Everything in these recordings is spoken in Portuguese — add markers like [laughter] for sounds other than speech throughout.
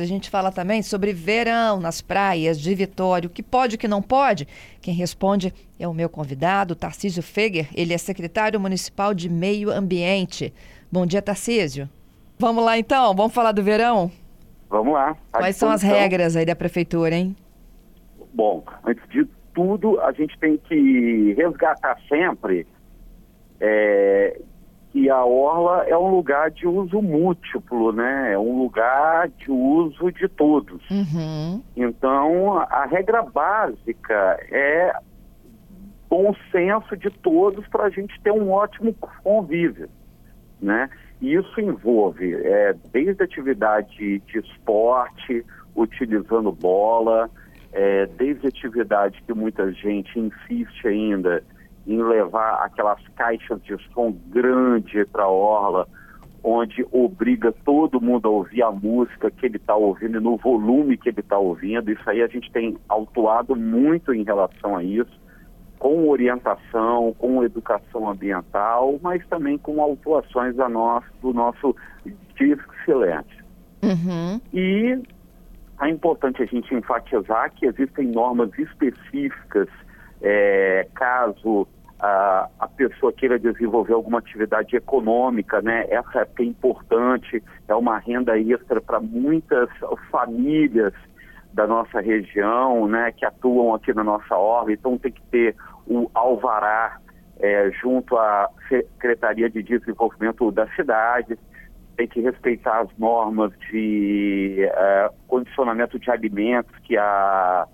A gente fala também sobre verão nas praias de Vitória, o que pode e o que não pode. Quem responde é o meu convidado, Tarcísio Feger. Ele é secretário municipal de Meio Ambiente. Bom dia, Tarcísio. Vamos lá então, vamos falar do verão? Vamos lá. Quais são as regras aí da prefeitura, hein? Bom, antes de tudo, a gente tem que resgatar sempre é, que a orla é um lugar de uso múltiplo, né? É um lugar de uso de todos. Uhum. Então, a regra básica é bom senso de todos para a gente ter um ótimo convívio, né? E isso envolve é, desde atividade de esporte, utilizando bola, é, desde atividade que muita gente insiste ainda em levar aquelas caixas de som grande para a orla, onde obriga todo mundo a ouvir a música que ele está ouvindo no volume que ele está ouvindo. Isso aí a gente tem autuado muito em relação a isso, com orientação, com educação ambiental, mas também com autuações da nosso, do nosso disco silêncio. Uhum. E é importante a gente enfatizar que existem normas específicas é, caso a, a pessoa queira desenvolver alguma atividade econômica, né? Essa época é importante, é uma renda extra para muitas famílias da nossa região, né? Que atuam aqui na nossa orla, então tem que ter o alvará é, junto à Secretaria de Desenvolvimento da cidade, tem que respeitar as normas de é, condicionamento de alimentos que a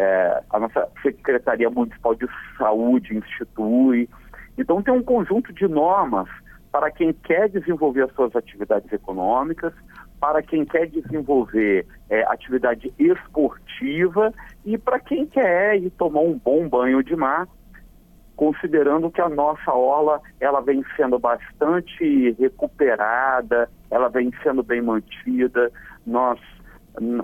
é, a nossa Secretaria Municipal de Saúde institui. Então, tem um conjunto de normas para quem quer desenvolver as suas atividades econômicas, para quem quer desenvolver é, atividade esportiva e para quem quer ir tomar um bom banho de mar, considerando que a nossa orla ela vem sendo bastante recuperada, ela vem sendo bem mantida. Nós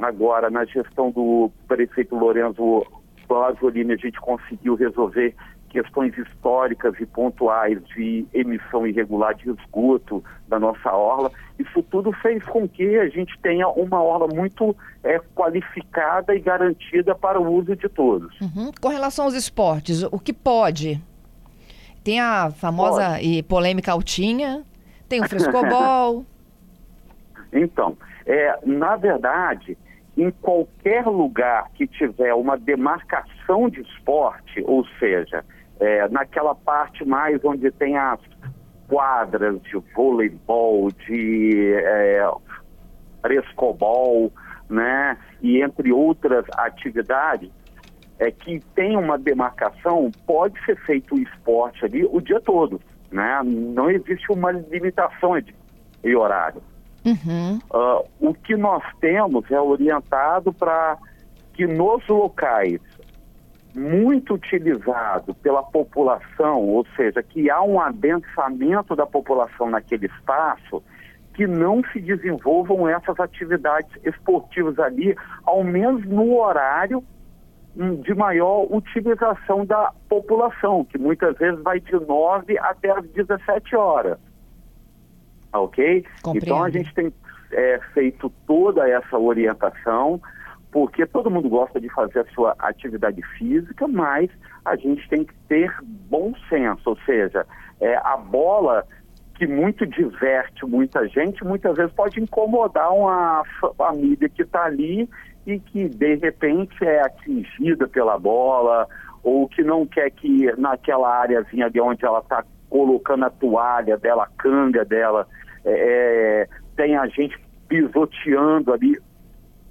agora na gestão do prefeito Lorenzo Blasolini a gente conseguiu resolver questões históricas e pontuais de emissão irregular de esgoto da nossa orla. Isso tudo fez com que a gente tenha uma orla muito é, qualificada e garantida para o uso de todos. Uhum. Com relação aos esportes, o que pode? Tem a famosa pode. e polêmica altinha, tem o frescobol. [laughs] então, é, na verdade, em qualquer lugar que tiver uma demarcação de esporte, ou seja, é, naquela parte mais onde tem as quadras de voleibol, de é, frescobol, né, e entre outras atividades, é que tem uma demarcação, pode ser feito o esporte ali o dia todo, né? Não existe uma limitação de, de horário. Uhum. Uh, o que nós temos é orientado para que nos locais muito utilizado pela população, ou seja, que há um adensamento da população naquele espaço, que não se desenvolvam essas atividades esportivas ali, ao menos no horário hum, de maior utilização da população, que muitas vezes vai de 9 até as 17 horas ok? Compreendo. Então a gente tem é, feito toda essa orientação, porque todo mundo gosta de fazer a sua atividade física, mas a gente tem que ter bom senso, ou seja, é, a bola que muito diverte muita gente, muitas vezes pode incomodar uma família que está ali e que de repente é atingida pela bola ou que não quer que naquela áreazinha de onde ela está colocando a toalha dela, a canga dela, é, é, tem a gente pisoteando ali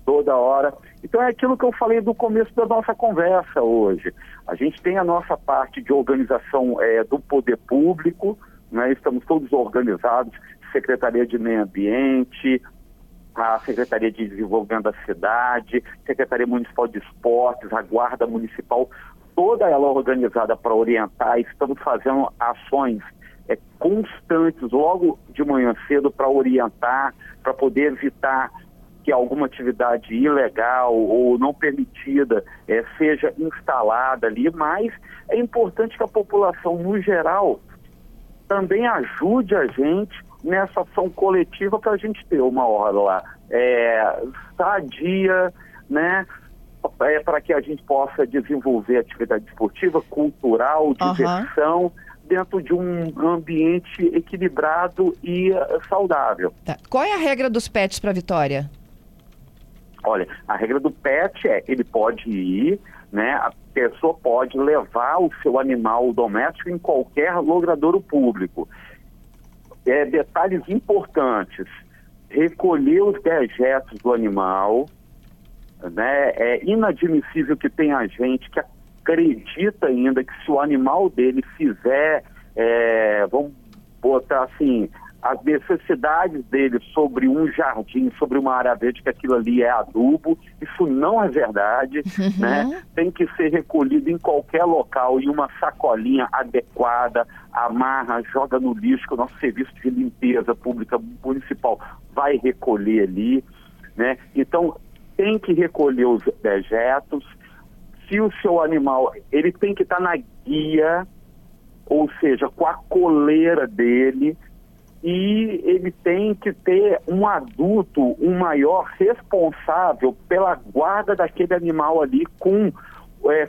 toda hora. Então é aquilo que eu falei do começo da nossa conversa hoje. A gente tem a nossa parte de organização é, do poder público, né? estamos todos organizados, Secretaria de Meio Ambiente, a Secretaria de Desenvolvimento da Cidade, Secretaria Municipal de Esportes, a Guarda Municipal, toda ela organizada para orientar, estamos fazendo ações é, constantes logo de manhã cedo para orientar, para poder evitar que alguma atividade ilegal ou não permitida é, seja instalada ali, mas é importante que a população, no geral, também ajude a gente nessa ação coletiva para a gente ter uma hora lá é, sadia, né? É para que a gente possa desenvolver atividade esportiva, cultural, diversão, uhum. Dentro de um ambiente equilibrado e uh, saudável. Tá. Qual é a regra dos pets para Vitória? Olha, a regra do pet é ele pode ir, né? A pessoa pode levar o seu animal doméstico em qualquer logradouro público. É, detalhes importantes: recolher os dejetos do animal. Né? É inadmissível que tenha gente que acredita ainda que se o animal dele fizer, é, vamos botar assim, as necessidades dele sobre um jardim, sobre uma área verde, que aquilo ali é adubo. Isso não é verdade, uhum. né? Tem que ser recolhido em qualquer local, em uma sacolinha adequada, amarra, joga no lixo, que o nosso serviço de limpeza pública municipal vai recolher ali, né? Então, tem que recolher os dejetos. Se o seu animal, ele tem que estar na guia, ou seja, com a coleira dele, e ele tem que ter um adulto, um maior responsável pela guarda daquele animal ali com, é,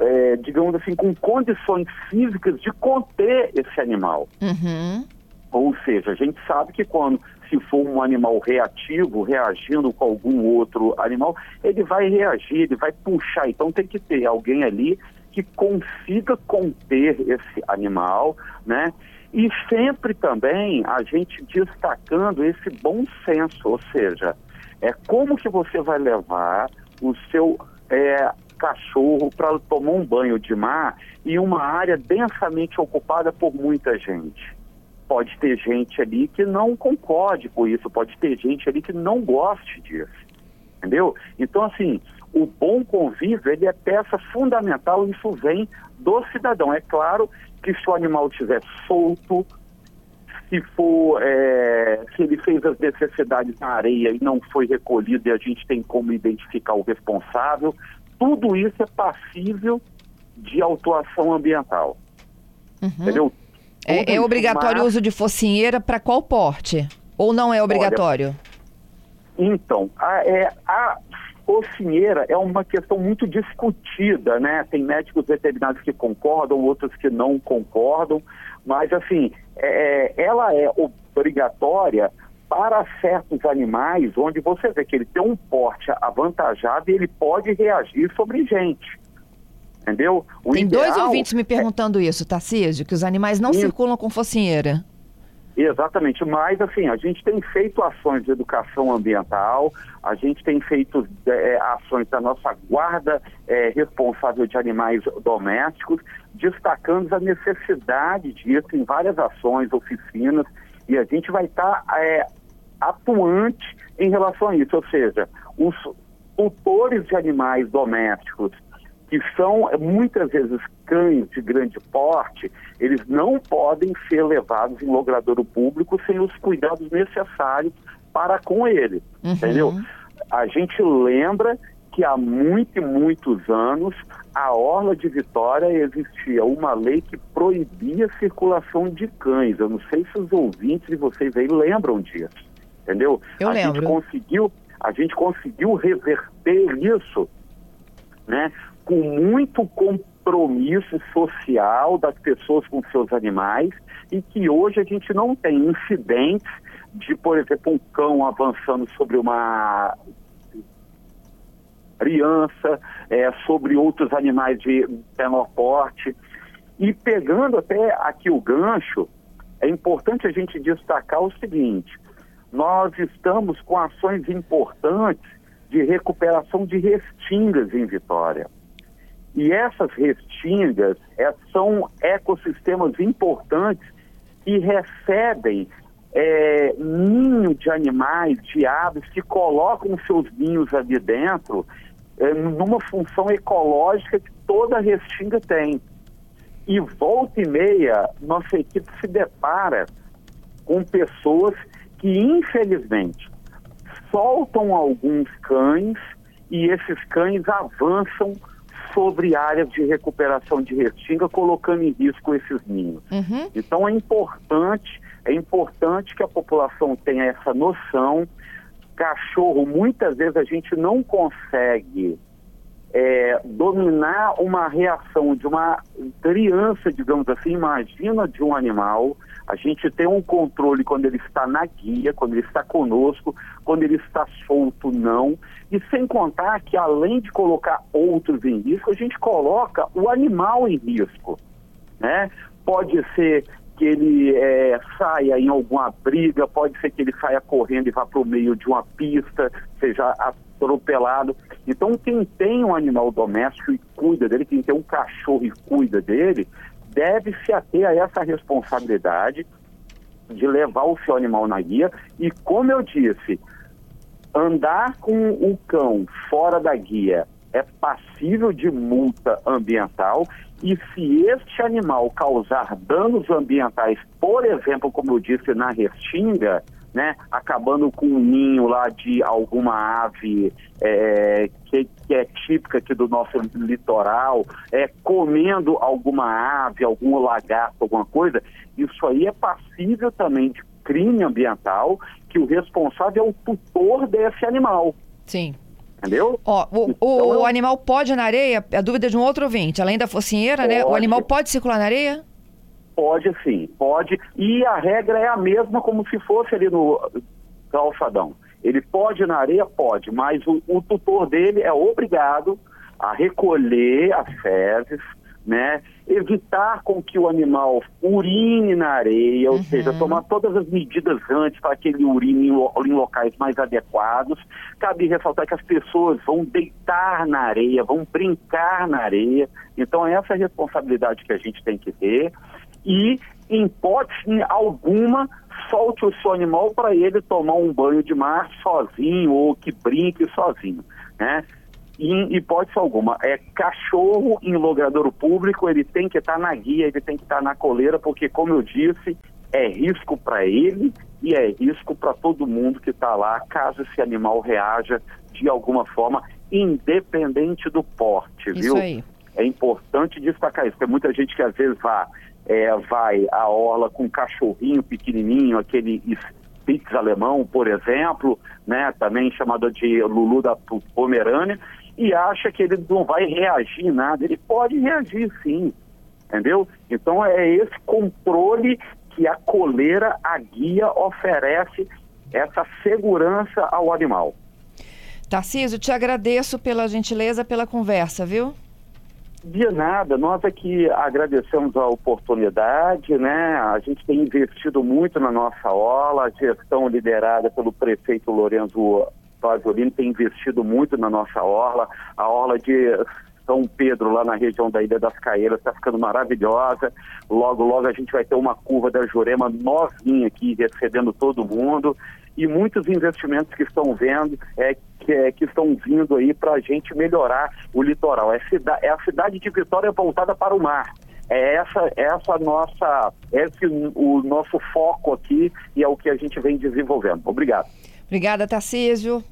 é, digamos assim, com condições físicas de conter esse animal. Uhum. Ou seja, a gente sabe que quando se for um animal reativo, reagindo com algum outro animal, ele vai reagir, ele vai puxar. Então tem que ter alguém ali que consiga conter esse animal, né? E sempre também a gente destacando esse bom senso, ou seja, é como que você vai levar o seu é, cachorro para tomar um banho de mar em uma área densamente ocupada por muita gente. Pode ter gente ali que não concorde com isso, pode ter gente ali que não goste disso, entendeu? Então, assim, o bom convívio ele é peça fundamental, isso vem do cidadão. É claro que se o animal estiver solto, se for, é, se ele fez as necessidades na areia e não foi recolhido e a gente tem como identificar o responsável, tudo isso é passível de autuação ambiental. Uhum. Entendeu? É, é obrigatório o uso de focinheira para qual porte? Ou não é obrigatório? Olha, então, a, é, a focinheira é uma questão muito discutida, né? Tem médicos veterinários que concordam, outros que não concordam, mas assim, é, ela é obrigatória para certos animais onde você vê que ele tem um porte avantajado e ele pode reagir sobre gente. Entendeu? O tem dois ouvintes me perguntando é... isso, Tarcísio, que os animais não circulam com focinheira. Exatamente, mas assim, a gente tem feito ações de educação ambiental, a gente tem feito é, ações da nossa guarda é, responsável de animais domésticos, destacando a necessidade disso em várias ações, oficinas, e a gente vai estar tá, é, atuante em relação a isso, ou seja, os tutores de animais domésticos que são muitas vezes cães de grande porte, eles não podem ser levados em logradouro público sem os cuidados necessários para com ele, uhum. entendeu? A gente lembra que há muitos e muitos anos a Orla de Vitória existia uma lei que proibia a circulação de cães. Eu não sei se os ouvintes de vocês aí lembram disso, entendeu? Eu a lembro. Gente conseguiu, a gente conseguiu reverter isso, né? Com muito compromisso social das pessoas com seus animais e que hoje a gente não tem incidentes de, por exemplo, um cão avançando sobre uma criança, é, sobre outros animais de menor porte. E pegando até aqui o gancho, é importante a gente destacar o seguinte: nós estamos com ações importantes de recuperação de restingas em Vitória. E essas restingas é, são ecossistemas importantes que recebem é, ninho de animais, de aves, que colocam seus ninhos ali dentro é, numa função ecológica que toda restinga tem. E volta e meia, nossa equipe se depara com pessoas que, infelizmente, soltam alguns cães e esses cães avançam sobre áreas de recuperação de restinga, colocando em risco esses ninhos. Uhum. Então é importante, é importante que a população tenha essa noção. cachorro, muitas vezes a gente não consegue é, dominar uma reação de uma criança, digamos assim, imagina de um animal. A gente tem um controle quando ele está na guia, quando ele está conosco, quando ele está solto, não. E sem contar que além de colocar outros em risco, a gente coloca o animal em risco. Né? Pode ser que ele é, saia em alguma briga, pode ser que ele saia correndo e vá para o meio de uma pista, seja atropelado. Então, quem tem um animal doméstico e cuida dele, quem tem um cachorro e cuida dele, deve se ater a essa responsabilidade de levar o seu animal na guia. E, como eu disse, andar com o cão fora da guia é passível de multa ambiental e se este animal causar danos ambientais, por exemplo, como eu disse na Restinga, né, acabando com um ninho lá de alguma ave é, que, que, é típica aqui do nosso litoral, é, comendo alguma ave, algum lagarto, alguma coisa, isso aí é passível também de crime ambiental, que o responsável é o tutor desse animal. Sim. Entendeu? Ó, o, então, o, o, animal pode na areia? A dúvida de um outro ouvinte. Além da focinheira, pode. né? O animal pode circular na areia? Pode sim, pode. E a regra é a mesma como se fosse ali no calçadão. Ele pode ir na areia? Pode, mas o, o tutor dele é obrigado a recolher as fezes, né? Evitar com que o animal urine na areia, ou uhum. seja, tomar todas as medidas antes para que ele urine em, locais mais adequados. Cabe ressaltar que as pessoas vão deitar na areia, vão brincar na areia. Então, essa é a responsabilidade que a gente tem que ter. E, em hipótese alguma, solte o seu animal para ele tomar um banho de mar sozinho ou que brinque sozinho, né? Em hipótese alguma. É cachorro em logradouro público, ele tem que estar tá na guia, ele tem que estar tá na coleira, porque, como eu disse, é risco para ele e é risco para todo mundo que está lá, caso esse animal reaja de alguma forma, independente do porte, isso viu? Aí. É importante destacar isso, tem muita gente que às vezes vai, é, vai à orla com um cachorrinho pequenininho, aquele Spitz alemão, por exemplo, né, também chamado de Lulu da Pomerânia, e acha que ele não vai reagir nada. Ele pode reagir sim, entendeu? Então é esse controle que a coleira, a guia, oferece essa segurança ao animal. Tarcísio, te agradeço pela gentileza, pela conversa, viu? De nada, nós aqui agradecemos a oportunidade, né? A gente tem investido muito na nossa aula, a gestão liderada pelo prefeito Lourenço Pasolini tem investido muito na nossa orla. A orla de São Pedro, lá na região da Ilha das Caeiras, está ficando maravilhosa. Logo, logo a gente vai ter uma curva da Jurema novinha aqui, recebendo todo mundo. E muitos investimentos que estão vendo, é, que, é, que estão vindo aí para a gente melhorar o litoral. É, cida, é a cidade de Vitória voltada para o mar. É essa, essa nossa, esse o nosso foco aqui e é o que a gente vem desenvolvendo. Obrigado. Obrigada, Tarcísio.